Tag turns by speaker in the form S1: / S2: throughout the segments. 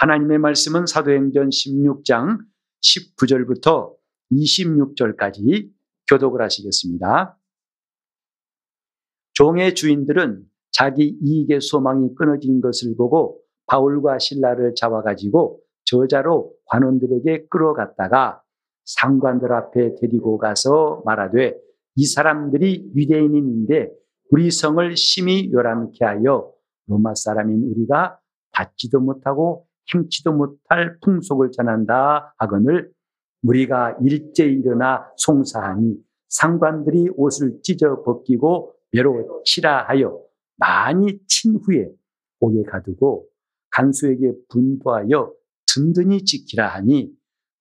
S1: 하나님의 말씀은 사도행전 16장 19절부터 26절까지 교독을 하시겠습니다. 종의 주인들은 자기 이익의 소망이 끊어진 것을 보고 바울과 신라를 잡아가지고 저자로 관원들에게 끌어갔다가 상관들 앞에 데리고 가서 말하되 이 사람들이 유대인인데 우리 성을 심히 요란케 하여 로마 사람인 우리가 받지도 못하고 행치도 못할 풍속을 전한다 하거늘 우리가 일제 일어나 송사하니 상관들이 옷을 찢어 벗기고 매로 치라 하여 많이 친 후에 옥에 가두고 간수에게 분부하여 든든히 지키라 하니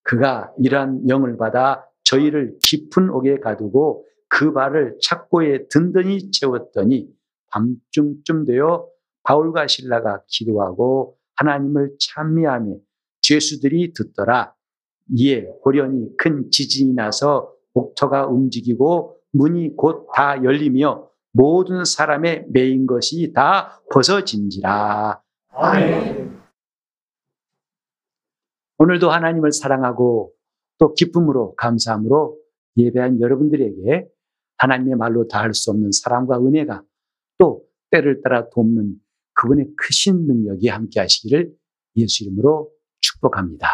S1: 그가 이러한 영을 받아 저희를 깊은 옥에 가두고 그 발을 착고에 든든히 채웠더니 밤중쯤 되어 바울과 신라가 기도하고 하나님을 찬미하며 죄수들이 듣더라. 이에 호련히 큰 지진이 나서 목터가 움직이고 문이 곧 다 열리며 모든 사람의 매인 것이 다 벗어진지라. 아멘. 오늘도 하나님을 사랑하고 또 기쁨으로 감사함으로 예배한 여러분들에게 하나님의 말로 다 할 수 없는 사랑과 은혜가 또 때를 따라 돕는 그분의 크신 능력이 함께 하시기를 예수 이름으로 축복합니다.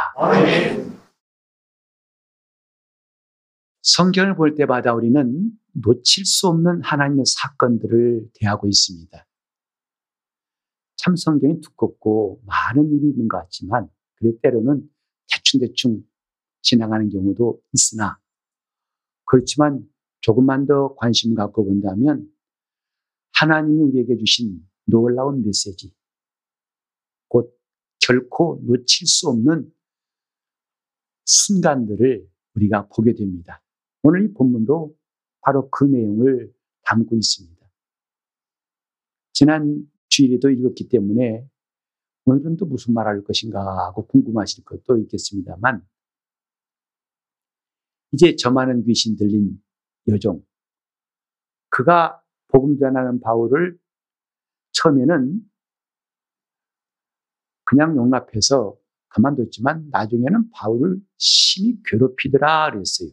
S1: 성경을 볼 때마다 우리는 놓칠 수 없는 하나님의 사건들을 대하고 있습니다. 참 성경이 두껍고 많은 일이 있는 것 같지만 그래 때로는 대충대충 지나가는 경우도 있으나 그렇지만 조금만 더 관심을 갖고 본다면 하나님이 우리에게 주신 놀라운 메시지, 곧 결코 놓칠 수 없는 순간들을 우리가 보게 됩니다. 오늘 이 본문도 바로 그 내용을 담고 있습니다. 지난 주일에도 읽었기 때문에 오늘은 또 무슨 말 할 것인가 하고 궁금하실 것도 있겠습니다만 이제 저 많은 귀신 들린 여종 그가 복음 전하는 바울을 처음에는 그냥 용납해서 그만뒀지만 나중에는 바울을 심히 괴롭히더라 그랬어요.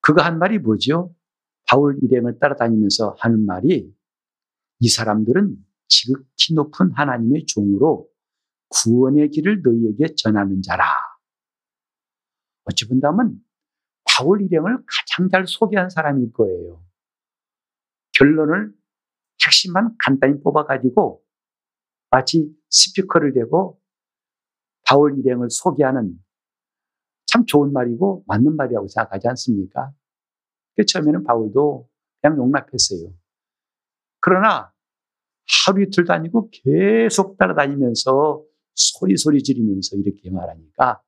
S1: 그가 한 말이 뭐죠? 바울 일행을 따라다니면서 하는 말이 이 사람들은 지극히 높은 하나님의 종으로 구원의 길을 너희에게 전하는 자라. 어찌 본다면 바울 일행을 가장 잘 소개한 사람일 거예요. 결론을 핵심만 간단히 뽑아가지고 마치 스피커를 대고 바울 일행을 소개하는 참 좋은 말이고 맞는 말이라고 생각하지 않습니까? 그 처음에는 바울도 그냥 용납했어요. 그러나 하루 이틀 다니고 계속 따라다니면서 소리소리 지르면서 이렇게 말하니까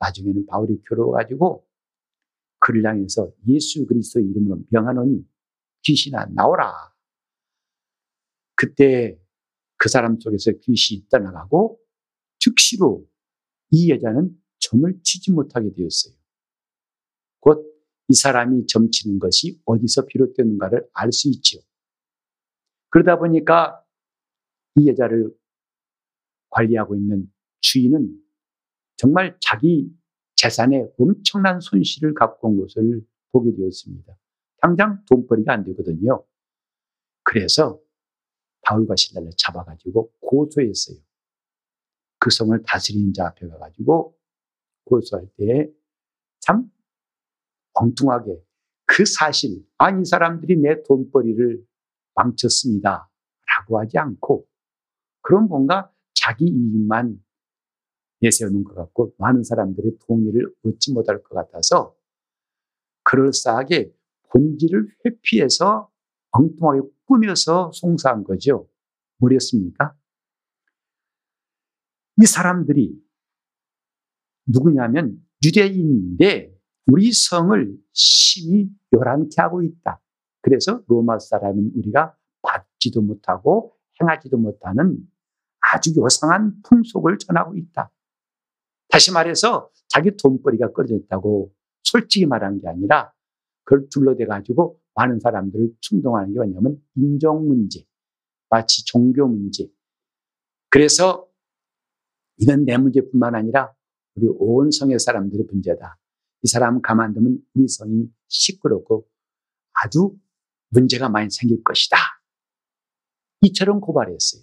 S1: 나중에는 바울이 괴로워가지고 그를 향해서 예수 그리스도의 이름으로 명하노니 귀신아 나오라. 그때 그 사람 속에서 귀신이 떠나가고 즉시로 이 여자는 점을 치지 못하게 되었어요. 곧 이 사람이 점치는 것이 어디서 비롯되는가를 알 수 있죠. 그러다 보니까 이 여자를 관리하고 있는 주인은 정말 자기 재산에 엄청난 손실을 갖고 온 것을 보게 되었습니다. 당장 돈벌이가 안 되거든요. 그래서 바울과 신라를 잡아가지고 고소했어요. 그 성을 다스리는 자 앞에 가가지고 고소할 때 참 엉뚱하게 그 사실, 아니, 이 사람들이 내 돈벌이를 망쳤습니다. 라고 하지 않고, 그런 뭔가 자기 이익만 내세우는 것 같고, 많은 사람들의 동의를 얻지 못할 것 같아서, 그럴싸하게 본질을 회피해서 엉뚱하게 꾸며서 송사한 거죠. 뭐였습니까? 이 사람들이 누구냐면 유대인인데 우리 성을 심히 요란케 하고 있다. 그래서 로마 사람인 우리가 받지도 못하고 행하지도 못하는 아주 요상한 풍속을 전하고 있다. 다시 말해서 자기 돈벌이가 끊어졌다고 솔직히 말한 게 아니라 그걸 둘러대 가지고 많은 사람들을 충동하는 게 뭐냐면 인종 문제, 마치 종교 문제. 그래서 이건 내 문제뿐만 아니라 우리 온 성의 사람들의 문제다. 이 사람 가만두면 우리 성이 시끄럽고 아주 문제가 많이 생길 것이다. 이처럼 고발했어요.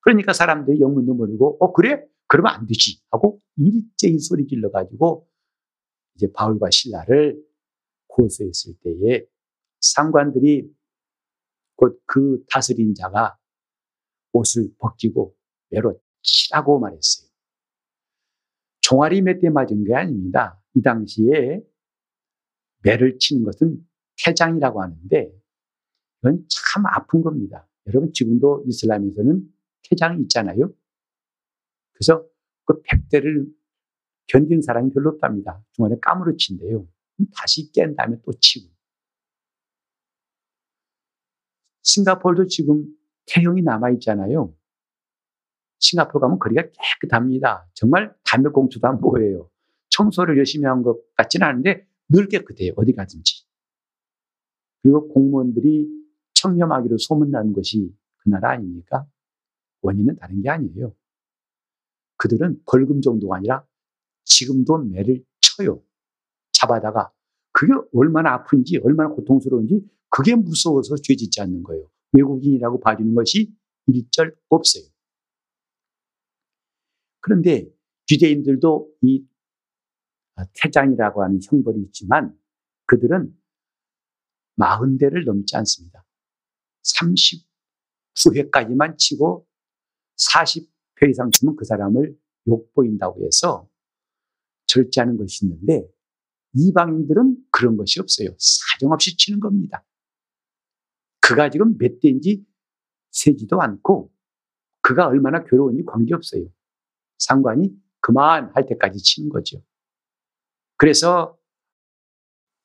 S1: 그러니까 사람들이 영문도 모르고, 어, 그래? 그러면 안 되지. 하고 일제히 소리 질러가지고 이제 바울과 신라를 고소했을 때에 상관들이 곧 그 다스린 자가 옷을 벗기고 매로 치라고 말했어요. 종아리 몇 대 맞은 게 아닙니다. 이 당시에 매를 치는 것은 태장이라고 하는데 이건 참 아픈 겁니다. 여러분 지금도 이슬람에서는 태장이 있잖아요. 그래서 그 백대를 견딘 사람이 별로 없답니다. 중간에 까무러친대요. 다시 깬 다음에 또 치고. 싱가폴도 지금 태형이 남아있잖아요. 싱가포르 가면 거리가 깨끗합니다. 정말 담배 공투도 안 보여요. 청소를 열심히 한 것 같지는 않은데 늘 깨끗해요. 어디 가든지. 그리고 공무원들이 청렴하기로 소문난 것이 그 나라 아닙니까? 원인은 다른 게 아니에요. 그들은 벌금 정도가 아니라 지금도 매를 쳐요. 잡아다가 그게 얼마나 아픈지 얼마나 고통스러운지 그게 무서워서 죄 짓지 않는 거예요. 외국인이라고 봐주는 것이 일절 없어요. 그런데 유대인들도 이 태장이라고 하는 형벌이 있지만 그들은 40대를 넘지 않습니다. 39회까지만 치고 40회 이상 치면 그 사람을 욕보인다고 해서 절제하는 것이 있는데 이방인들은 그런 것이 없어요. 사정없이 치는 겁니다. 그가 지금 몇 대인지 세지도 않고 그가 얼마나 괴로운지 관계없어요. 상관이 그만 할 때까지 치는 거죠. 그래서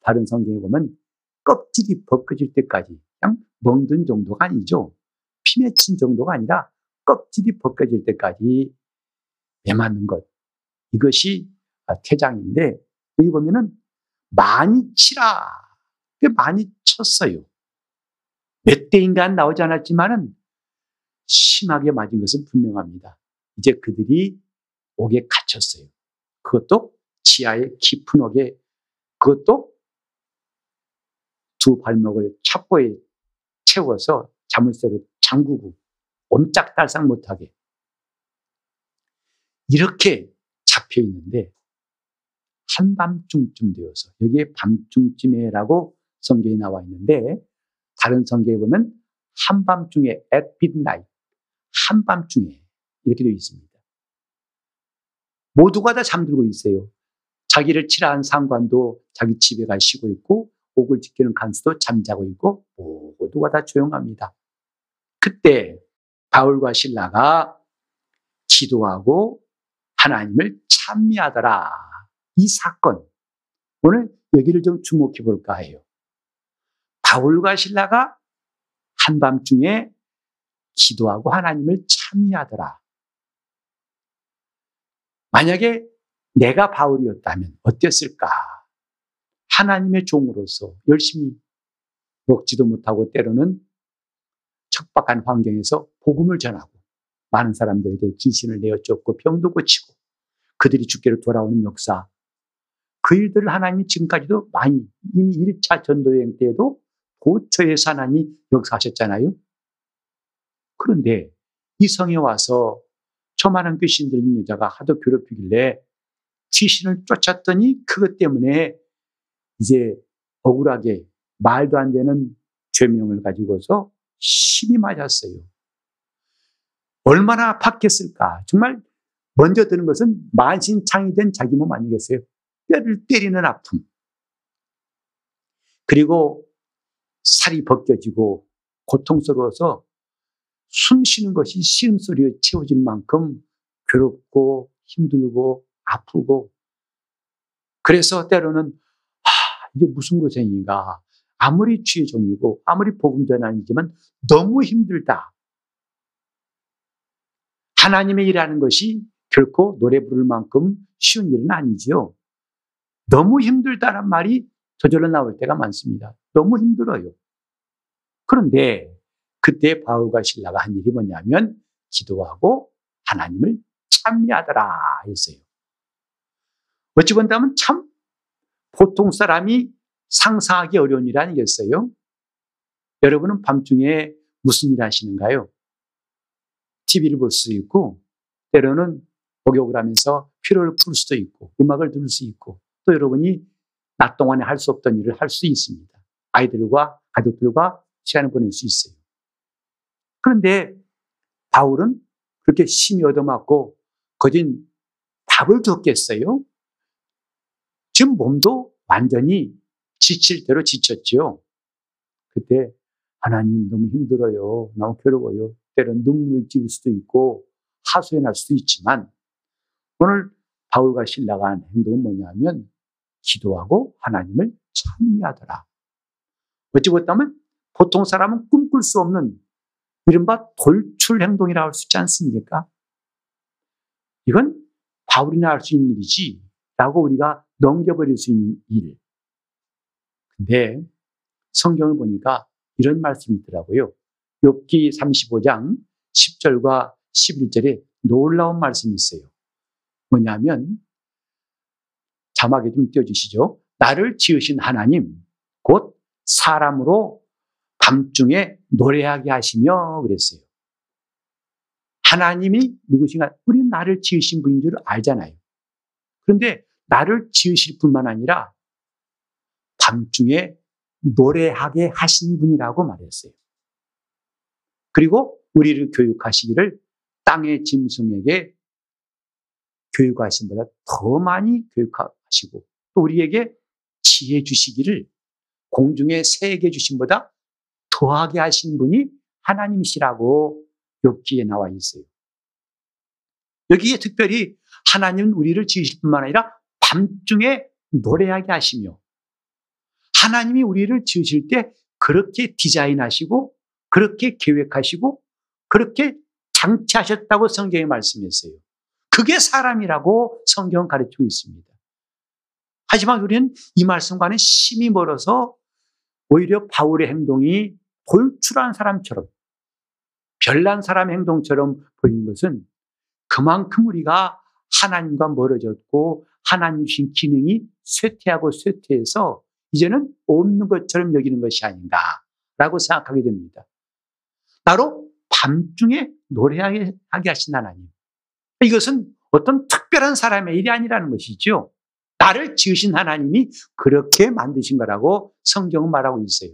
S1: 다른 성경에 보면 껍질이 벗겨질 때까지 그냥 멍든 정도가 아니죠. 피 맺힌 정도가 아니라 껍질이 벗겨질 때까지 매 맞는 것. 이것이 태장인데 여기 보면은 많이 치라. 많이 쳤어요. 몇 대인가 나오지 않았지만은 심하게 맞은 것은 분명합니다. 이제 그들이 옥에 갇혔어요. 그것도 지하의 깊은 옥에 그것도 두 발목을 착고에 채워서 자물쇠로 잠그고 옴짝달싹 못하게 이렇게 잡혀 있는데 한밤중쯤 되어서 여기에 밤중쯤에라고 성경에 나와 있는데 다른 성경에 보면 한밤중에 at midnight 한밤중에 이렇게 되어 있습니다. 모두가 다 잠들고 있어요. 자기를 치라한 상관도 자기 집에 가 쉬고 있고 옥을 지키는 간수도 잠자고 있고 모두가 다 조용합니다. 그때 바울과 신라가 기도하고 하나님을 찬미하더라. 이 사건. 오늘 여기를 좀 주목해 볼까 해요. 바울과 신라가 한밤중에 기도하고 하나님을 찬미하더라. 만약에 내가 바울이었다면 어땠을까? 하나님의 종으로서 열심히 먹지도 못하고 때로는 척박한 환경에서 복음을 전하고 많은 사람들에게 귀신을 내어 쫓고 병도 고치고 그들이 죽게로 돌아오는 역사 그 일들을 하나님이 지금까지도 많이 이미 1차 전도여행 때에도 고처에서 하나님이 역사하셨잖아요. 그런데 이 성에 와서 저만한 귀신 들린 여자가 하도 괴롭히길래 귀신을 쫓았더니 그것 때문에 이제 억울하게 말도 안 되는 죄명을 가지고서 심히 맞았어요. 얼마나 아팠겠을까. 정말 먼저 드는 것은 만신창이 된 자기 몸 아니겠어요? 뼈를 때리는 아픔. 그리고 살이 벗겨지고 고통스러워서 숨 쉬는 것이 시음소리에 채워질 만큼 괴롭고 힘들고 아프고 그래서 때로는 아, 이게 무슨 고생인가 아무리 주의 종이고 아무리 복음 전환이지만 너무 힘들다. 하나님의 일하는 것이 결코 노래 부를 만큼 쉬운 일은 아니지요. 너무 힘들다란 말이 저절로 나올 때가 많습니다. 너무 힘들어요. 그런데 그때 바울과 신라가 한 일이 뭐냐면 기도하고 하나님을 찬미하더라 했어요. 어찌 본다면 참 보통 사람이 상상하기 어려운 일 아니겠어요? 여러분은 밤중에 무슨 일 하시는가요? TV를 볼 수도 있고, 때로는 목욕을 하면서 피로를 풀 수도 있고, 음악을 들을 수 있고, 또 여러분이 낮 동안에 할 수 없던 일을 할 수 있습니다. 아이들과 가족들과 시간을 보낼 수 있어요. 그런데 바울은 그렇게 심히 얻어맞고 거진 답을 줬겠어요? 지금 몸도 완전히 지칠 대로 지쳤죠. 그때 하나님 너무 힘들어요. 너무 괴로워요. 때론 눈물 찔 수도 있고 하소연할 수도 있지만 오늘 바울과 신라가 한 행동은 뭐냐면 기도하고 하나님을 찬미하더라. 어찌 보다면 보통 사람은 꿈꿀 수 없는 이른바 돌출 행동이라고 할수 있지 않습니까? 이건 바울이나 할 수 있는 일이지 라고 우리가 넘겨버릴 수 있는 일. 근데 성경을 보니까 이런 말씀이 있더라고요. 욥기 35장 10절과 11절에 놀라운 말씀이 있어요. 뭐냐면 자막에 좀 띄워주시죠. 나를 지으신 하나님, 곧 사람으로 밤중에 노래하게 하시며 그랬어요. 하나님이 누구신가? 우리는 나를 지으신 분인 줄 알잖아요. 그런데 나를 지으실 뿐만 아니라 밤중에 노래하게 하신 분이라고 말했어요. 그리고 우리를 교육하시기를 땅의 짐승에게 교육하신 보다 더 많이 교육하 시고 또 우리에게 지혜 주시기를 공중의 새에게 주신 보다 더하게 하신 분이 하나님이시라고 욥기에 나와 있어요. 여기에 특별히 하나님은 우리를 지으실 뿐만 아니라 밤중에 노래하게 하시며 하나님이 우리를 지으실 때 그렇게 디자인하시고 그렇게 계획하시고 그렇게 장치하셨다고 성경에 말씀했어요. 그게 사람이라고 성경은 가르치고 있습니다. 하지만 우리는 이 말씀과는 심히 멀어서 오히려 바울의 행동이 돌출한 사람처럼 별난 사람의 행동처럼 보이는 것은 그만큼 우리가 하나님과 멀어졌고 하나님 신 기능이 쇠퇴하고 쇠퇴해서 이제는 없는 것처럼 여기는 것이 아닌가 라고 생각하게 됩니다. 바로 밤중에 노래하게 하신 하나님. 이것은 어떤 특별한 사람의 일이 아니라는 것이죠. 나를 지으신 하나님이 그렇게 만드신 거라고 성경은 말하고 있어요.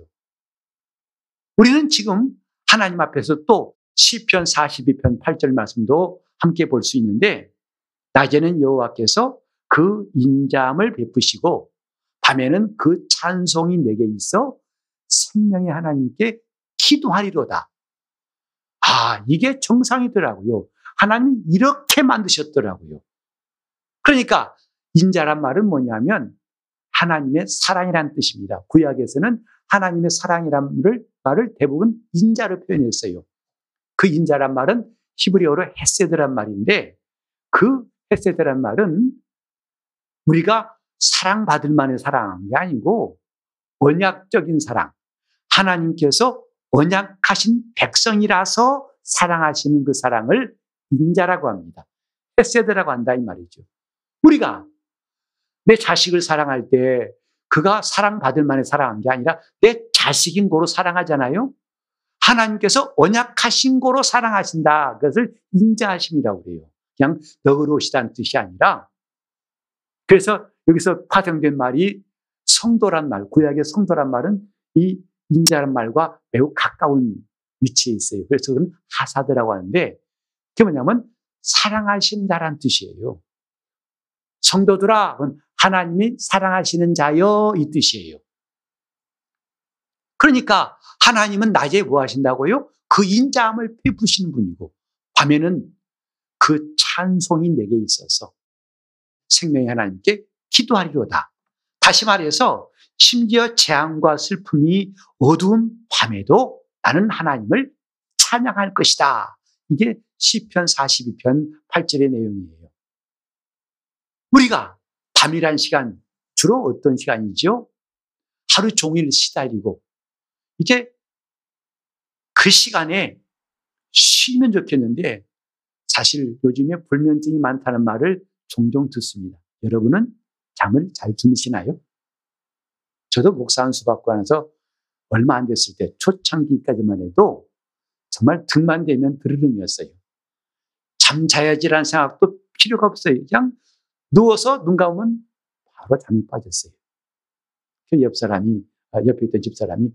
S1: 우리는 지금 하나님 앞에서 또 시편 42편 8절 말씀도 함께 볼 수 있는데 낮에는 여호와께서 그 인자함을 베푸시고 밤에는 그 찬송이 내게 있어 생명의 하나님께 기도하리로다. 아, 이게 정상이더라고요. 하나님 이렇게 만드셨더라고요. 그러니까 인자란 말은 뭐냐면 하나님의 사랑이란 뜻입니다. 구약에서는 하나님의 사랑이란 말을 대부분 인자로 표현했어요. 그 인자란 말은 히브리어로 헤세드란 말인데 그 헤세드란 말은 우리가 사랑받을 만의 사랑한 게 아니고 언약적인 사랑. 하나님께서 언약하신 백성이라서 사랑하시는 그 사랑을 인자라고 합니다. 헤세드라고 한다 이 말이죠. 우리가 내 자식을 사랑할 때 그가 사랑받을 만에 사랑한 게 아니라 내 자식인 거로 사랑하잖아요. 하나님께서 언약하신 거로 사랑하신다. 그것을 인자하심이라고 그래요. 그냥 너그러우시다는 뜻이 아니라 그래서 여기서 파생된 말이 성도란 말, 구약의 성도란 말은 이 인자란 말과 매우 가까운 위치에 있어요. 그래서 그건 하사드라고 하는데 그게 뭐냐면 사랑하신다란 뜻이에요. 성도들아, 하나님이 사랑하시는 자여 이 뜻이에요. 그러니까 하나님은 낮에 뭐 하신다고요? 그 인자함을 베푸시는 분이고 밤에는 그 찬송이 내게 있어서 생명의 하나님께 기도하리로다. 다시 말해서 심지어 재앙과 슬픔이 어두운 밤에도 나는 하나님을 찬양할 것이다. 이게 시편 42편 8절의 내용이에요. 우리가 밤이란 시간 주로 어떤 시간이죠? 하루 종일 시달리고 이게 그 시간에 쉬면 좋겠는데 사실 요즘에 불면증이 많다는 말을 종종 듣습니다. 여러분은 잠을 잘 주무시나요? 저도 목사 한수 받고 나서 얼마 안 됐을 때 초창기까지만 해도 정말 등만 대면 드르릉이었어요. 잠 자야지라는 생각도 필요가 없어요. 그냥 누워서 눈 감으면 바로 잠이 빠졌어요. 그옆 사람이, 아, 옆에 있던 집 사람이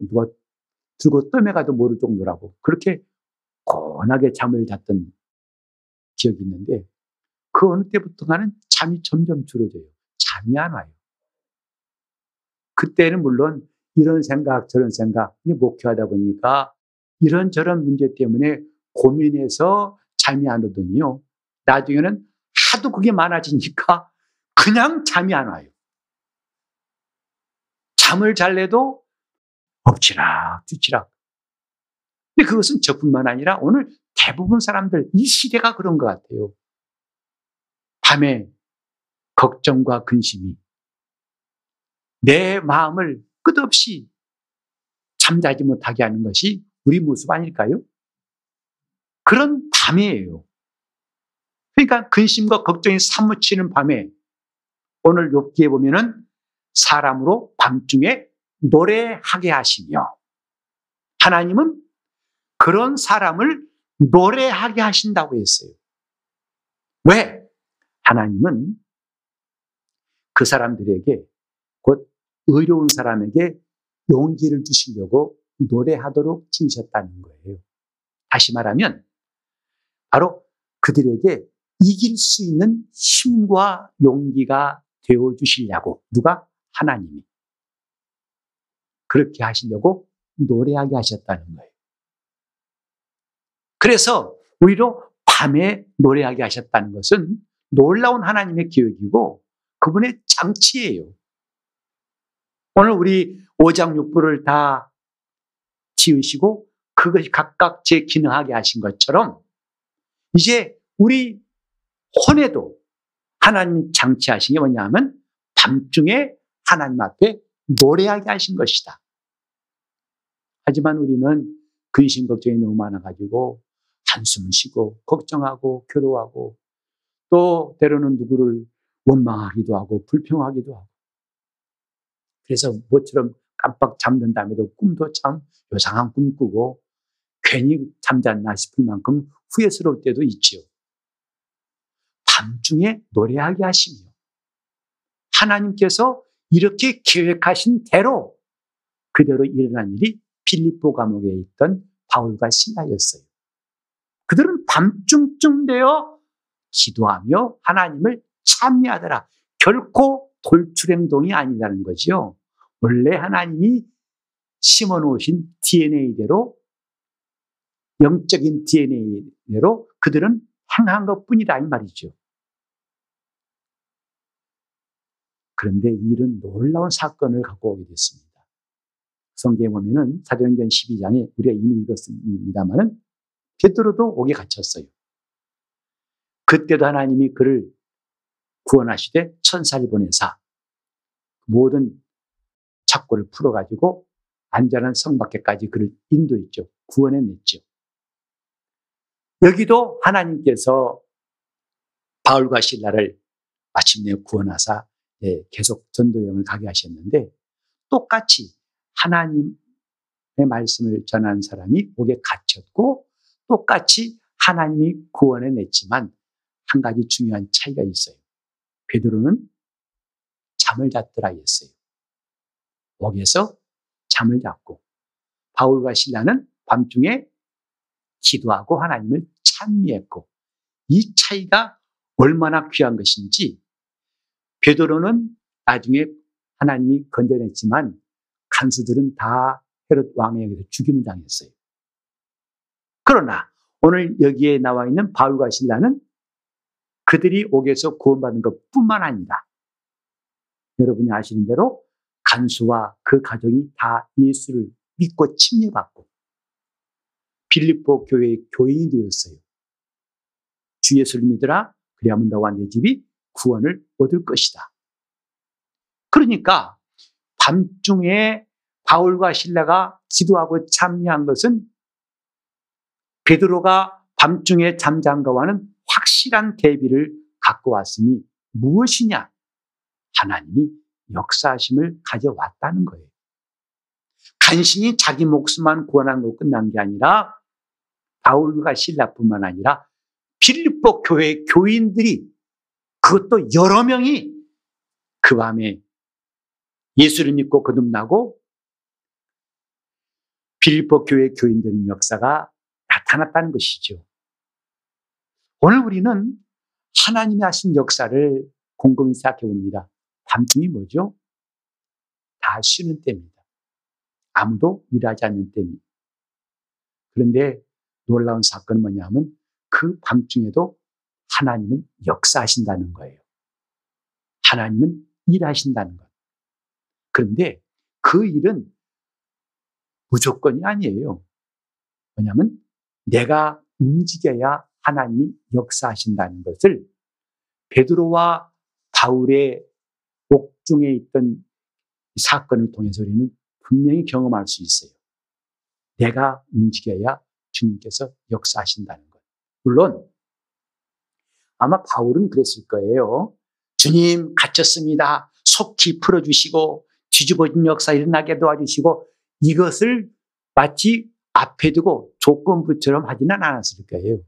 S1: 누가 들고 떠매가도 모를 정도라고 그렇게 고하게 잠을 잤던 기억이 있는데 그 어느 때부터가는 잠이 점점 줄어져요. 잠이 안 와요. 그때는 물론 이런 생각 저런 생각이 목회하다 보니까 이런저런 문제 때문에 고민해서 잠이 안 오더니요. 나중에는 하도 그게 많아지니까 그냥 잠이 안 와요. 잠을 잘래도 엎치락 뒤치락. 근데 그것은 저뿐만 아니라 오늘 대부분 사람들 이 시대가 그런 것 같아요. 밤에 걱정과 근심이 내 마음을 끝없이 잠자지 못하게 하는 것이 우리 모습 아닐까요? 그런 밤이에요. 그러니까 근심과 걱정이 사무치는 밤에 오늘 욥기에 보면은 사람으로 밤중에 노래하게 하시며 하나님은 그런 사람을 노래하게 하신다고 했어요. 왜? 하나님은 그 사람들에게 곧 의로운 사람에게 용기를 주시려고 노래하도록 지으셨다는 거예요. 다시 말하면 바로 그들에게 이길 수 있는 힘과 용기가 되어 주시려고 누가 하나님이 그렇게 하시려고 노래하게 하셨다는 거예요. 그래서 오히려 밤에 노래하게 하셨다는 것은 놀라운 하나님의 기획이고 그분의 장치예요. 오늘 우리 5장 6부를 다 지으시고 그것이 각각 제 기능하게 하신 것처럼 이제 우리 혼에도 하나님 장치하신 게 뭐냐면 밤중에 하나님 앞에 노래하게 하신 것이다. 하지만 우리는 근심 걱정이 너무 많아가지고 한숨을 쉬고 걱정하고 괴로워하고 또 때로는 누구를 원망하기도 하고 불평하기도 하고 그래서 모처럼 깜빡 잠든 다음에도 꿈도 참 요상한 꿈 꾸고 괜히 잠잤나 싶을 만큼 후회스러울 때도 있지요. 밤중에 노래하게 하시며 하나님께서 이렇게 계획하신 대로 그대로 일어난 일이 필리포 감옥에 있던 바울과 신라였어요. 그들은 밤중쯤 되어 기도하며 하나님을 찬미하더라. 결코 돌출행동이 아니라는 거죠. 원래 하나님이 심어 놓으신 DNA대로 영적인 DNA대로 그들은 행한 것 뿐이다 이 말이죠. 그런데 이런 놀라운 사건을 갖고 오게 됐습니다. 성경에 보면은 사도행전 12장에 우리가 이미 읽었습니다만은 베드로도 옥에 갇혔어요. 그때도 하나님이 그를 구원하시되 천사를 보내사 모든 착고를 풀어가지고 안전한 성 밖에까지 그를 인도했죠. 구원해냈죠. 여기도 하나님께서 바울과 신라를 마침내 구원하사 예, 계속 전도 여행을 가게 하셨는데 똑같이 하나님의 말씀을 전한 사람이 옥에 갇혔고 똑같이 하나님이 구원해 냈지만 한 가지 중요한 차이가 있어요. 베드로는 잠을 잤더라 했어요. 옥에서 잠을 잤고 바울과 신라는 밤중에 기도하고 하나님을 찬미했고 이 차이가 얼마나 귀한 것인지 베드로는 나중에 하나님이 건져냈지만 간수들은 다 헤롯 왕에 의해서 죽임을 당했어요. 그러나 오늘 여기에 나와 있는 바울과 신라는 그들이 옥에서 구원받은 것 뿐만 아니라 여러분이 아시는 대로 간수와 그 가정이 다 예수를 믿고 침례받고 빌립보 교회의 교인이 되었어요. 주 예수를 믿으라 그리하면 너와 내 집이 구원을 얻을 것이다. 그러니까 밤중에 바울과 신라가 기도하고 참여한 것은 베드로가 밤중에 잠잔 거와는 확실한 대비를 갖고 왔으니 무엇이냐? 하나님이 역사하심을 가져왔다는 거예요. 간신히 자기 목숨만 구원한 거 끝난 게 아니라 바울과 신라뿐만 아니라 필리포 교회 교인들이 그것도 여러 명이 그 밤에 예수를 믿고 거듭나고 빌리포 교회 교인들의 역사가 나타났다는 것이죠. 오늘 우리는 하나님이 하신 역사를 곰곰이 생각해 봅니다. 밤중이 뭐죠? 다 쉬는 때입니다. 아무도 일하지 않는 때입니다. 그런데 놀라운 사건은 뭐냐면 그 밤중에도 하나님은 역사하신다는 거예요. 하나님은 일하신다는 것. 그런데 그 일은 무조건이 아니에요. 뭐냐면 내가 움직여야 하나님이 역사하신다는 것을 베드로와 바울의 옥중에 있던 사건을 통해서 우리는 분명히 경험할 수 있어요. 내가 움직여야 주님께서 역사하신다는 것. 물론 아마 바울은 그랬을 거예요. 주님 갇혔습니다. 속히 풀어주시고 뒤집어진 역사 일어나게 도와주시고 이것을 마치 앞에 두고 조건부처럼 하지는 않았을 거예요.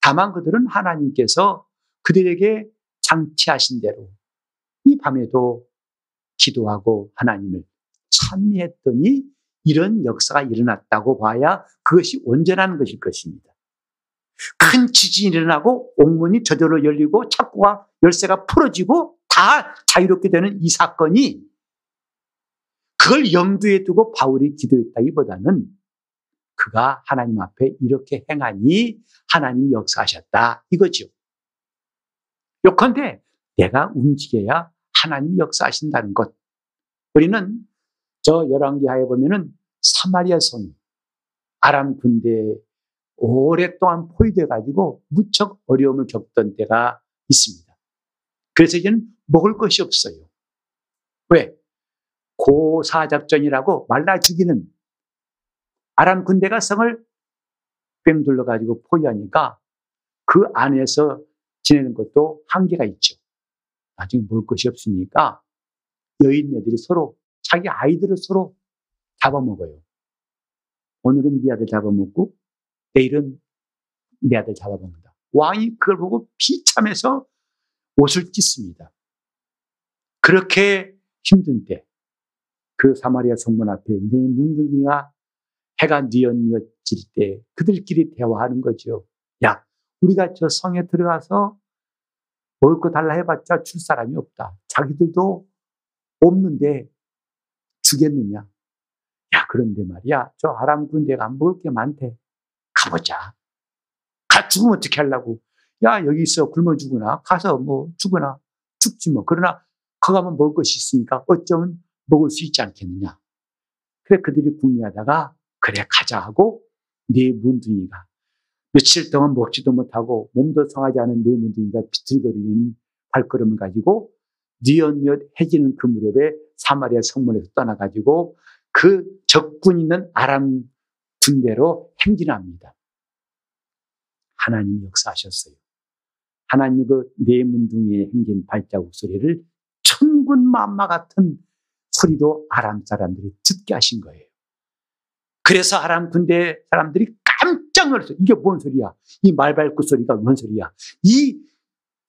S1: 다만 그들은 하나님께서 그들에게 장치하신 대로 이 밤에도 기도하고 하나님을 찬미했더니 이런 역사가 일어났다고 봐야 그것이 온전한 것일 것입니다. 큰 지진이 일어나고 옥문이 저절로 열리고 창고가 열쇠가 풀어지고 다 자유롭게 되는 이 사건이 그걸 염두에 두고 바울이 기도했다기보다는 그가 하나님 앞에 이렇게 행하니 하나님이 역사하셨다 이거죠. 요컨대 내가 움직여야 하나님이 역사하신다는 것. 우리는 저 열왕기하에 보면은 사마리아 성이 아람 군대 오랫동안 포위돼 가지고 무척 어려움을 겪던 때가 있습니다. 그래서 이제는 먹을 것이 없어요. 왜? 고사작전이라고 말라 죽이는 아람 군대가 성을 뺑 둘러가지고 포위하니까 그 안에서 지내는 것도 한계가 있죠. 나중에 먹을 것이 없으니까 여인네들이 서로 자기 아이들을 서로 잡아먹어요. 오늘은 네 아들 잡아먹고 내일은 내 아들 잡아먹는다. 왕이 그걸 보고 비참해서 옷을 찢습니다. 그렇게 힘든 때, 그 사마리아 성문 앞에 내 문둥이가 해가 뉘엿뉘엿 질 때 그들끼리 대화하는 거죠. 야, 우리가 저 성에 들어가서 먹을 거 달라 해봤자 줄 사람이 없다. 자기들도 없는데 주겠느냐? 야, 그런데 말이야. 저 아람 군대가 먹을 게 많대. 가보자. 가 죽으면 어떻게 하려고. 야, 여기 있어. 굶어 죽으나. 가서 뭐 죽으나. 죽지 뭐. 그러나 거 가면 먹을 것이 있으니까 어쩌면 먹을 수 있지 않겠느냐. 그래, 그들이 궁리하다가 그래, 가자 하고 네 문둥이가 며칠 동안 먹지도 못하고 몸도 성하지 않은 네 문둥이가 비틀거리는 발걸음을 가지고 뉘엿뉘엿 해지는 그 무렵에 사마리아 성문에서 떠나가지고 그 적군 있는 아람 군대로 행진합니다. 하나님이 역사하셨어요. 하나님이 그 네문둥이에 행진 발자국 소리를 천군 만마 같은 소리도 아람 사람들이 듣게 하신 거예요. 그래서 아람 군대 사람들이 깜짝 놀랐어요. 이게 뭔 소리야? 이 말발굽 소리가 뭔 소리야? 이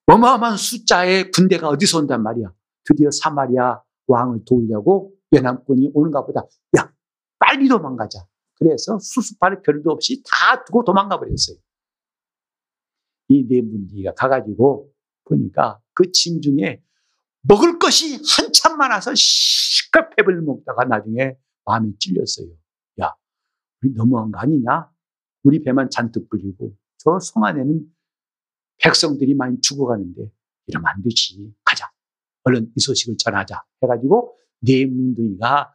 S1: 어마어마한 숫자의 군대가 어디서 온단 말이야? 드디어 사마리아 왕을 도우려고 연합군이 오는가 보다. 야, 빨리 도망가자. 그래서 수습할 별도 없이 다 두고 도망가 버렸어요. 이네 문디가 가가지고 보니까 그 진중에 먹을 것이 한참 많아서 시커 배불 먹다가 나중에 마음이 찔렸어요. 야, 우리 너무한 거 아니냐? 우리 배만 잔뜩 불리고 저성 안에는 백성들이 많이 죽어가는데 이러면 안 되지. 가자. 얼른 이 소식을 전하자. 해가지고 네 문둥이가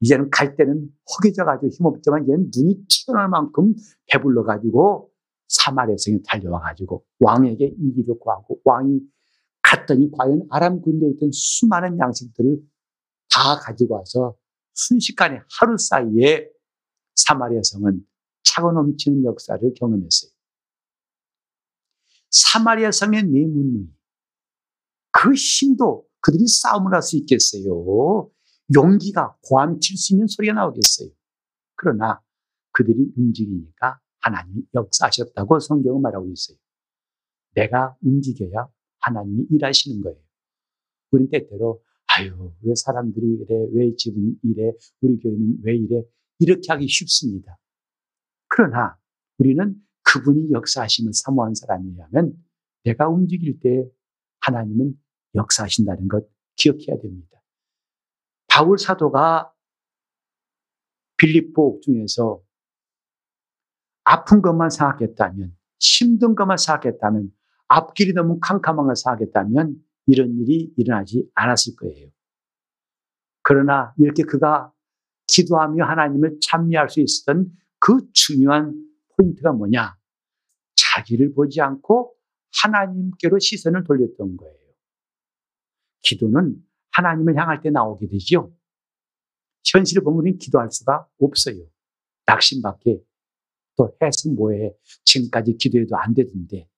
S1: 이제는 갈 때는 허기져가지고 힘없지만 이제는 눈이 튀어나올 만큼 배불러가지고 사마리아 성에 달려와가지고 왕에게 이기를 구하고 왕이 갔더니 과연 아람 군대에 있던 수많은 양식들을 다 가지고 와서 순식간에 하루 사이에 사마리아 성은 차고 넘치는 역사를 경험했어요. 사마리아 성의 내문의 그 힘도 그들이 싸움을 할 수 있겠어요. 용기가 고함칠 수 있는 소리가 나오겠어요. 그러나 그들이 움직이니까 하나님이 역사하셨다고 성경은 말하고 있어요. 내가 움직여야 하나님이 일하시는 거예요. 우린 때때로 아유 왜 사람들이 그래 왜 집은 이래 우리 교회는 왜 이래 이렇게 하기 쉽습니다. 그러나 우리는 그분이 역사하심을 사모한 사람이라면 내가 움직일 때 하나님은 역사하신다는 것 기억해야 됩니다. 바울 사도가 빌립보 중에서 아픈 것만 생각했다면, 힘든 것만 생각했다면, 앞길이 너무 캄캄한 걸 생각했다면 이런 일이 일어나지 않았을 거예요. 그러나 이렇게 그가 기도하며 하나님을 찬미할 수 있었던 그 중요한 포인트가 뭐냐? 자기를 보지 않고 하나님께로 시선을 돌렸던 거예요. 기도는 하나님을 향할 때 나오게 되죠. 현실을 보면 기도할 수가 없어요. 낙심밖에 또 해서 뭐해. 지금까지 기도해도 안 되던데.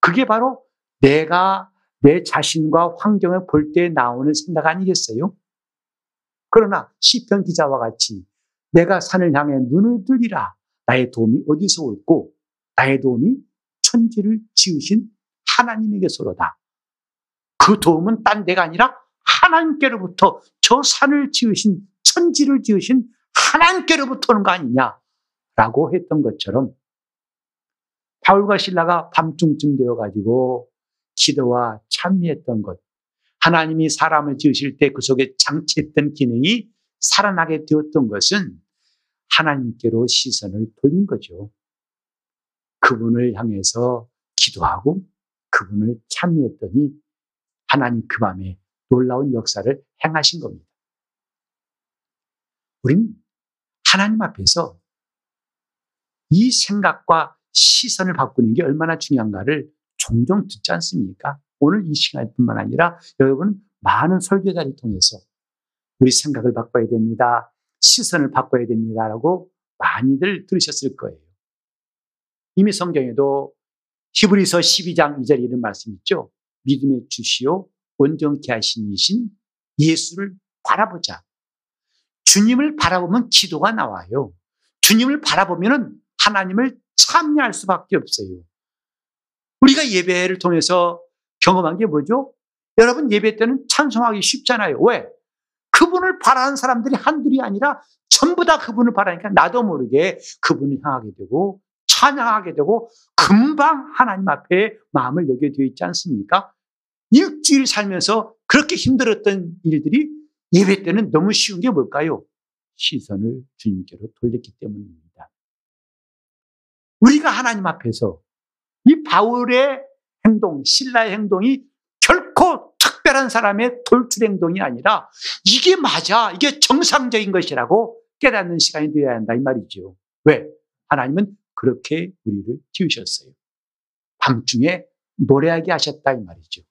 S1: 그게 바로 내가 내 자신과 환경을 볼 때 나오는 생각 아니겠어요? 그러나 시편 기자와 같이 내가 산을 향해 눈을 들리라. 나의 도움이 어디서 올고 나의 도움이 천지를 지으신 하나님에게서로다. 그 도움은 딴 데가 아니라 하나님께로부터 저 산을 지으신 천지를 지으신 하나님께로부터 오는 거 아니냐라고 했던 것처럼 바울과 신라가 밤중쯤 되어 가지고 기도와 찬미했던 것 하나님이 사람을 지으실 때 그 속에 장치했던 기능이 살아나게 되었던 것은 하나님께로 시선을 돌린 거죠. 그분을 향해서 기도하고 그분을 찬미했더니 하나님 그 밤에 놀라운 역사를 행하신 겁니다. 우린 하나님 앞에서 이 생각과 시선을 바꾸는 게 얼마나 중요한가를 종종 듣지 않습니까? 오늘 이 시간뿐만 아니라 여러분 많은 설교자를 통해서 우리 생각을 바꿔야 됩니다. 시선을 바꿔야 됩니다라고 많이들 들으셨을 거예요. 이미 성경에도 히브리서 12장 2절 이런 말씀 있죠. 믿음의 주시오 온전케 하신 이신 예수를 바라보자. 주님을 바라보면 기도가 나와요. 주님을 바라보면 하나님을 참여할 수밖에 없어요. 우리가 예배를 통해서 경험한 게 뭐죠? 여러분 예배 때는 찬송하기 쉽잖아요. 왜? 그분을 바라는 사람들이 한둘이 아니라 전부 다 그분을 바라니까 나도 모르게 그분을 향하게 되고 찬양하게 되고 금방 하나님 앞에 마음을 여게 되어 있지 않습니까? 일주일 살면서 그렇게 힘들었던 일들이 예배 때는 너무 쉬운 게 뭘까요? 시선을 주님께로 돌렸기 때문입니다. 우리가 하나님 앞에서 이 바울의 행동, 신라의 행동이 결코 특별한 사람의 돌출 행동이 아니라 이게 맞아, 이게 정상적인 것이라고 깨닫는 시간이 되어야 한다 이 말이죠. 왜? 하나님은 그렇게 우리를 지으셨어요. 밤중에 노래하게 하셨다 이 말이죠.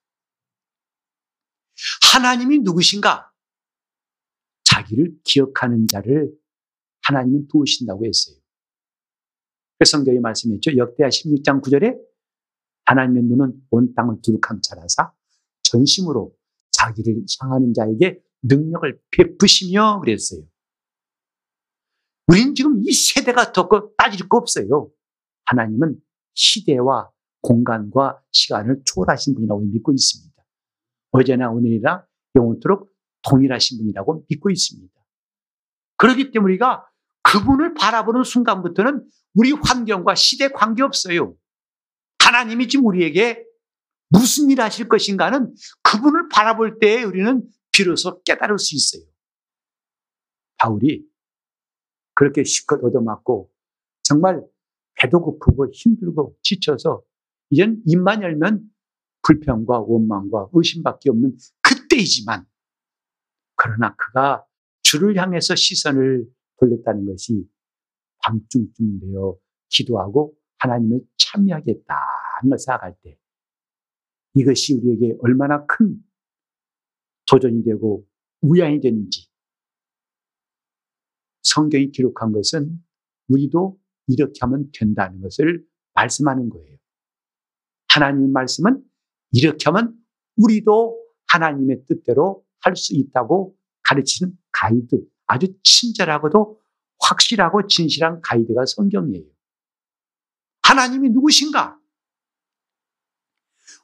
S1: 하나님이 누구신가? 자기를 기억하는 자를 하나님은 도우신다고 했어요. 그 성경이 말씀했죠. 역대하 16장 9절에 하나님의 눈은 온 땅을 두둑함 잘하사 전심으로 자기를 향하는 자에게 능력을 베푸시며 그랬어요. 우리는 지금 이 세대가 더 따질 거 없어요. 하나님은 시대와 공간과 시간을 초월하신 분이라고 믿고 있습니다. 어제나 오늘이나 영원토록 동일하신 분이라고 믿고 있습니다. 그렇기 때문에 우리가 그분을 바라보는 순간부터는 우리 환경과 시대 관계없어요. 하나님이 지금 우리에게 무슨 일 하실 것인가는 그분을 바라볼 때 우리는 비로소 깨달을 수 있어요. 바울이 그렇게 실컷 얻어맞고 정말 배도 고프고 힘들고 지쳐서 이젠 입만 열면 불평과 원망과 의심밖에 없는 그때이지만 그러나 그가 주를 향해서 시선을 돌렸다는 것이 밤중쯤 되어 기도하고 하나님을 참여하겠다는 걸 생각할 때 이것이 우리에게 얼마나 큰 도전이 되고 우양이 되는지 성경이 기록한 것은 우리도 이렇게 하면 된다는 것을 말씀하는 거예요. 하나님의 말씀은 이렇게 하면 우리도 하나님의 뜻대로 할 수 있다고 가르치는 가이드, 아주 친절하고도 확실하고 진실한 가이드가 성경이에요. 하나님이 누구신가?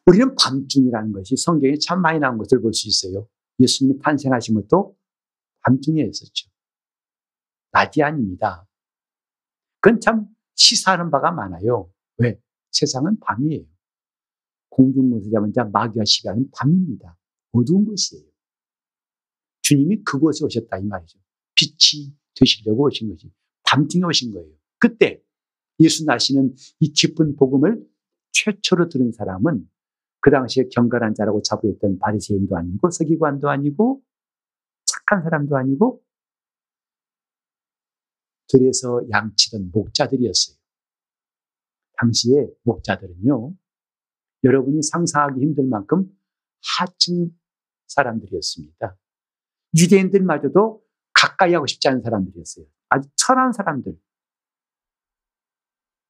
S1: 우리는 밤중이라는 것이 성경에 참 많이 나온 것을 볼 수 있어요. 예수님이 탄생하신 것도 밤중에 했었죠. 낮이 아닙니다. 그건 참 시사하는 바가 많아요. 왜? 세상은 밤이에요. 공중문서자면 마귀와 시간은 밤입니다. 어두운 것이에요. 주님이 그곳에 오셨다 이 말이죠. 빛이 되시려고 오신 거지. 밤중에 오신 거예요. 그때 예수 나시는 이 기쁜 복음을 최초로 들은 사람은 그 당시에 경건한 자라고 자부했던 바리새인도 아니고 서기관도 아니고 착한 사람도 아니고 들에서 양치던 목자들이었어요. 당시에 목자들은요, 여러분이 상상하기 힘들 만큼 하층 사람들이었습니다. 유대인들마저도 가까이 하고 싶지 않은 사람들이었어요. 아주 천한 사람들.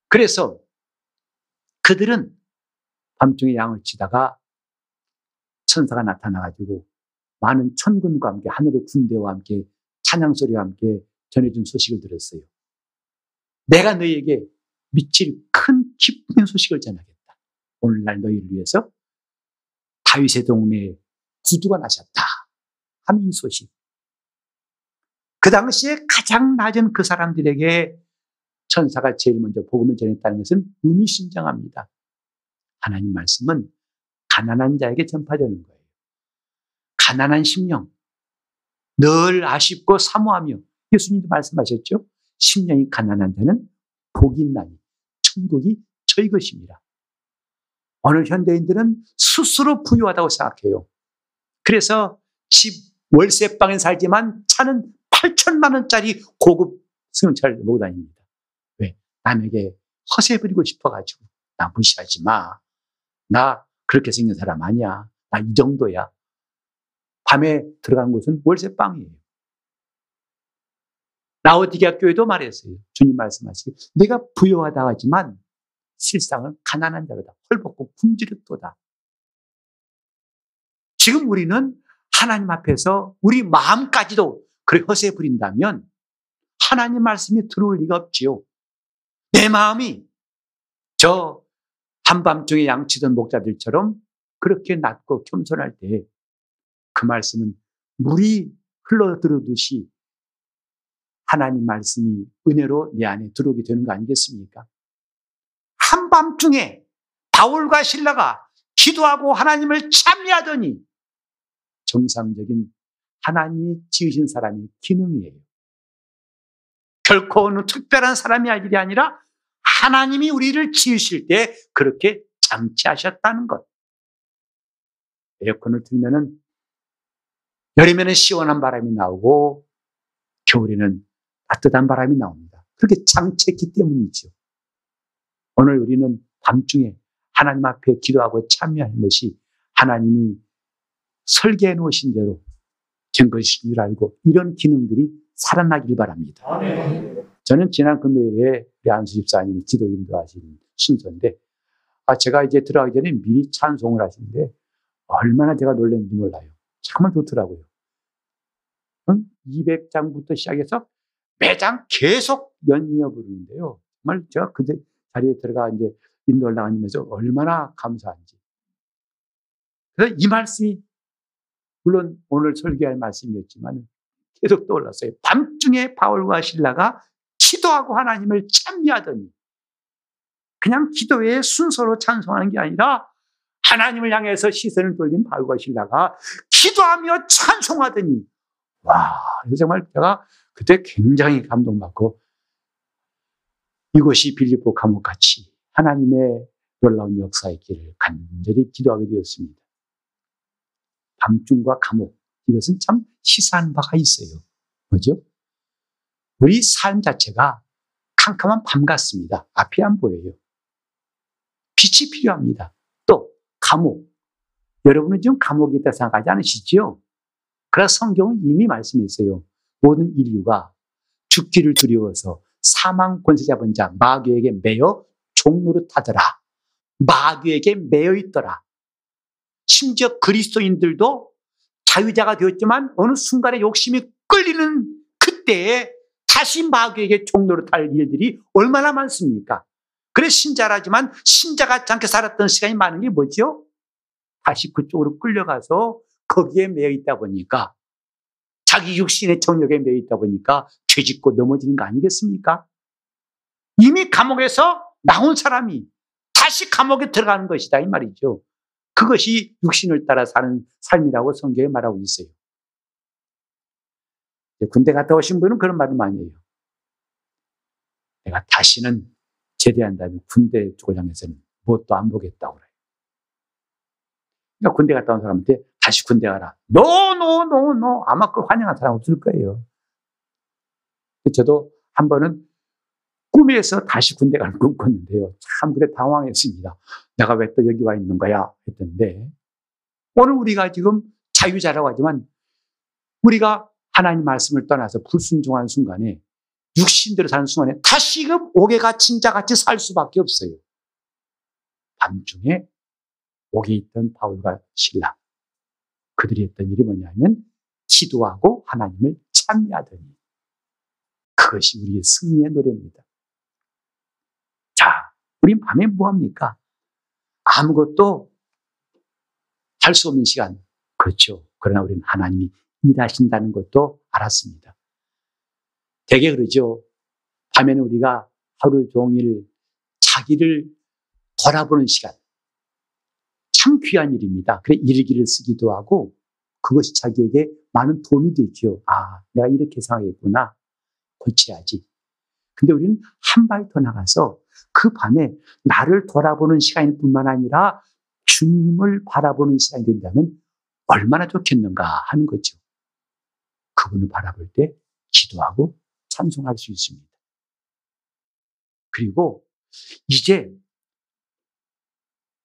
S1: 그래서 그들은 밤중에 양을 치다가 천사가 나타나가지고 많은 천군과 함께 하늘의 군대와 함께 찬양 소리와 함께 전해준 소식을 들었어요. 내가 너희에게 미칠 큰 기쁜 소식을 전하겠다. 오늘날 너희를 위해서 다윗의 동네에 구두가 나셨다. 하는 이 소식. 그 당시에 가장 낮은 그 사람들에게 천사가 제일 먼저 복음을 전했다는 것은 의미심장합니다. 하나님 말씀은 가난한 자에게 전파되는 거예요. 가난한 심령, 늘 아쉽고 사모하며 예수님도 말씀하셨죠. 심령이 가난한 자는 복이 있나니 천국이 저희 것입니다. 오늘 현대인들은 스스로 부유하다고 생각해요. 그래서 집 월세방에 살지만 차는 8천만 원짜리 고급 승용차를 몰고 다닙니다. 왜? 남에게 허세 부리고 싶어가지고 나 무시하지 마. 나 그렇게 생긴 사람 아니야. 나 이 정도야. 밤에 들어간 곳은 월세방이에요. 라오디게아 교회도 말했어요. 주님 말씀하시기 내가 부여하다 하지만 실상은 가난한 자로다. 헐벗고 굶주렸도다. 지금 우리는 하나님 앞에서 우리 마음까지도 그렇게 허세 부린다면 하나님 말씀이 들어올 리가 없지요. 내 마음이 저 한밤중에 양치던 목자들처럼 그렇게 낮고 겸손할 때 그 말씀은 물이 흘러들어듯이 하나님 말씀이 은혜로 내 안에 들어오게 되는 거 아니겠습니까? 한밤중에 바울과 신라가 기도하고 하나님을 참여하더니 정상적인 하나님이 지으신 사람의 기능이에요. 결코 어느 특별한 사람이 할 일이 아니라 하나님이 우리를 지으실 때 그렇게 장치하셨다는 것. 에어컨을 틀면은 여름에는 시원한 바람이 나오고 겨울에는 따뜻한 바람이 나옵니다. 그렇게 장치했기 때문이죠. 오늘 우리는 밤중에 하나님 앞에 기도하고 참여하는 것이 하나님이 설계해 놓으신 대로 된 것인 줄 알고 이런 기능들이 살아나길 바랍니다. 저는 지난 금요일에 안수 집사님이 기도 인도하신 순서인데 아, 제가 이제 들어가기 전에 미리 찬송을 하시는데 얼마나 제가 놀랐는지 몰라요. 정말 좋더라고요. 응? 200장부터 시작해서 매장 계속 연이어 부르는데요. 정말 제가 그 자리에 들어가 이제 인도를 나가면서 얼마나 감사한지. 그래서 이 말씀이 물론 오늘 설교할 말씀이었지만 계속 떠올랐어요. 밤중에 바울과 신라가 기도하고 하나님을 찬미하더니 그냥 기도의 순서로 찬송하는 게 아니라 하나님을 향해서 시선을 돌린 바울과 신라가 기도하며 찬송하더니 와, 정말 제가 그때 굉장히 감동받고 이곳이 빌립보 감옥같이 하나님의 놀라운 역사의 길을 간절히 기도하게 되었습니다. 밤중과 감옥 이것은 참 시사한 바가 있어요. 뭐죠? 우리 삶 자체가 캄캄한 밤 같습니다. 앞이 안 보여요. 빛이 필요합니다. 또 감옥. 여러분은 지금 감옥에 있다 생각하지 않으시죠? 그래서 성경은 이미 말씀했어요. 모든 인류가 죽기를 두려워서 사망 권세 잡은 자 마귀에게 매여 종로를 타더라. 마귀에게 매여 있더라. 심지어 그리스도인들도 자유자가 되었지만 어느 순간에 욕심이 끌리는 그때에 다시 마귀에게 종로를 탈 일들이 얼마나 많습니까? 그래 신자라지만 신자 같지 않게 살았던 시간이 많은 게 뭐죠? 다시 그쪽으로 끌려가서 거기에 매여 있다 보니까 자기 육신의 정욕에 매여 있다 보니까 죄짓고 넘어지는 거 아니겠습니까? 이미 감옥에서 나온 사람이 다시 감옥에 들어가는 것이다 이 말이죠. 그것이 육신을 따라 사는 삶이라고 성경에 말하고 있어요. 군대 갔다 오신 분은 그런 말을 많이 해요. 내가 다시는 제대한 다음에 군대 쪽을 향해서는 무엇도 안 보겠다고 그래요. 그러니까 군대 갔다 온 사람한테 다시 군대 가라. no, no, no, no. 아마 그걸 환영한 사람 없을 거예요. 저도 한 번은 꿈에서 다시 군대 가는 꿈 꿨는데요. 참 그래 당황했습니다. 내가 왜 또 여기 와 있는 거야? 했던데 오늘 우리가 지금 자유자라고 하지만 우리가 하나님 말씀을 떠나서 불순종한 순간에 육신대로 사는 순간에 다시금 옥에 갇힌 자같이 살 수밖에 없어요. 밤중에 옥에 있던 바울과 신라 그들이 했던 일이 뭐냐면 기도하고 하나님을 찬미하더니 그것이 우리의 승리의 노래입니다. 자, 우린 밤에 뭐합니까? 아무것도 할 수 없는 시간. 그렇죠. 그러나 우리는 하나님이 일하신다는 것도 알았습니다. 되게 그러죠. 밤에는 우리가 하루 종일 자기를 돌아보는 시간. 참 귀한 일입니다. 그래 일기를 쓰기도 하고 그것이 자기에게 많은 도움이 되죠. 아, 내가 이렇게 생각했구나. 고쳐야지. 근데 우리는 한 발 더 나가서 그 밤에 나를 돌아보는 시간일 뿐만 아니라 주님을 바라보는 시간이 된다면 얼마나 좋겠는가 하는 거죠. 그분을 바라볼 때 기도하고 찬송할 수 있습니다. 그리고 이제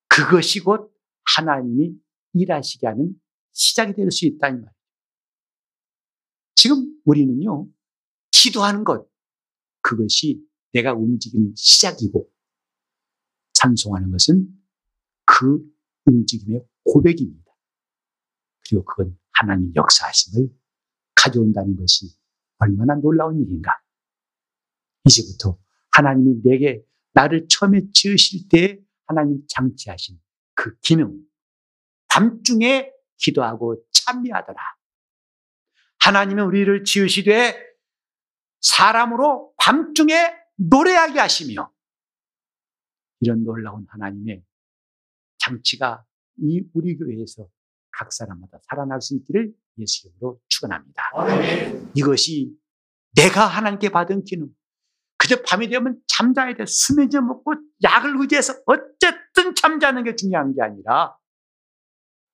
S1: 그것이 곧 하나님이 일하시게 하는 시작이 될 수 있다는 말이에요. 지금 우리는요, 기도하는 것, 그것이 내가 움직이는 시작이고, 찬송하는 것은 그 움직임의 고백입니다. 그리고 그건 하나님 역사하심을 가져온다는 것이 얼마나 놀라운 일인가. 이제부터 하나님이 내게 나를 처음에 지으실 때 하나님 장치하신 그 기능, 밤중에 기도하고 찬미하더라. 하나님은 우리를 지으시되 사람으로 밤중에 노래하게 하시며 이런 놀라운 하나님의 장치가 이 우리 교회에서 각 사람마다 살아날 수 있기를 예수 이름으로 축원합니다. 이것이 내가 하나님께 받은 기능. 그저 밤이 되면 잠자야 돼. 수면제 먹고 약을 의지해서 어쨌든 잠자는 게 중요한 게 아니라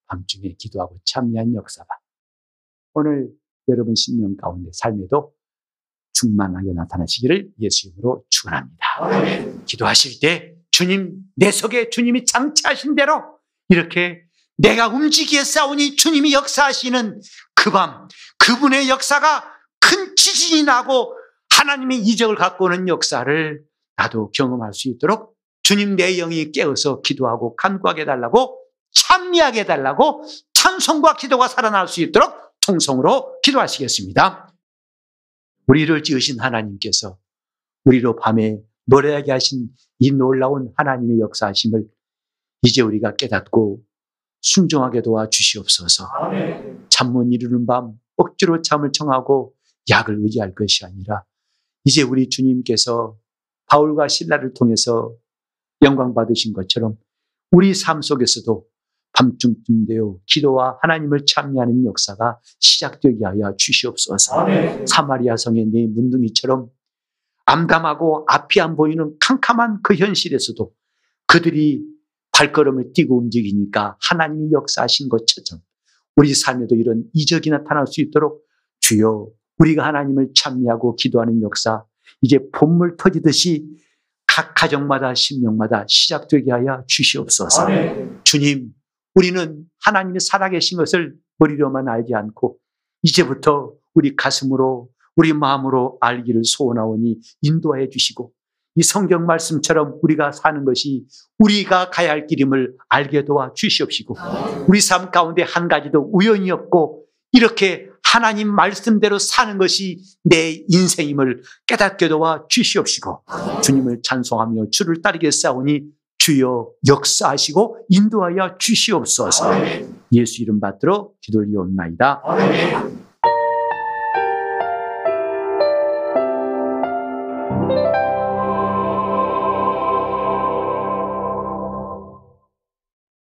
S1: 밤중에 기도하고 참여한 역사가 오늘 여러분 신년 가운데 삶에도 충만하게 나타나시기를 예수 이름으로 축원합니다. 기도하실 때 주님 내 속에 주님이 장치하신 대로 이렇게 내가 움직이에 싸우니 주님이 역사하시는 그 밤 그분의 역사가 큰 지진이 나고 하나님의 이적을 갖고 오는 역사를 나도 경험할 수 있도록 주님 내 영이 깨어서 기도하고 간구하게 해달라고 찬미하게 해달라고 찬송과 기도가 살아날 수 있도록 통성으로 기도하시겠습니다. 우리를 지으신 하나님께서 우리로 밤에 노래하게 하신 이 놀라운 하나님의 역사하심을 이제 우리가 깨닫고 순종하게 도와 주시옵소서. 잠못 이루는 밤 억지로 잠을 청하고 약을 의지할 것이 아니라 이제 우리 주님께서 바울과 신라를 통해서 영광 받으신 것처럼 우리 삶 속에서도 밤중쯤 되어 기도와 하나님을 참여하는 역사가 시작되게 하여 주시옵소서. 아멘. 사마리아 성의 네 문둥이처럼 암담하고 앞이 안 보이는 캄캄한 그 현실에서도 그들이 발걸음을 띄고 움직이니까 하나님이 역사하신 것처럼 우리 삶에도 이런 이적이 나타날 수 있도록 주여 우리가 하나님을 찬미하고 기도하는 역사 이제 봄물 터지듯이 각 가정마다 심령마다 시작되게 하여 주시옵소서. 아멘. 주님, 우리는 하나님이 살아계신 것을 머리로만 알지 않고 이제부터 우리 가슴으로 우리 마음으로 알기를 소원하오니 인도하여 주시고 이 성경 말씀처럼 우리가 사는 것이 우리가 가야 할 길임을 알게 도와 주시옵시고 우리 삶 가운데 한 가지도 우연이 없고 이렇게 하나님 말씀대로 사는 것이 내 인생임을 깨닫게 도와 주시옵시고 주님을 찬송하며 주를 따르겠사오니 주여 역사하시고 인도하여 주시옵소서. 예수 이름 받들어 기도리옵나이다.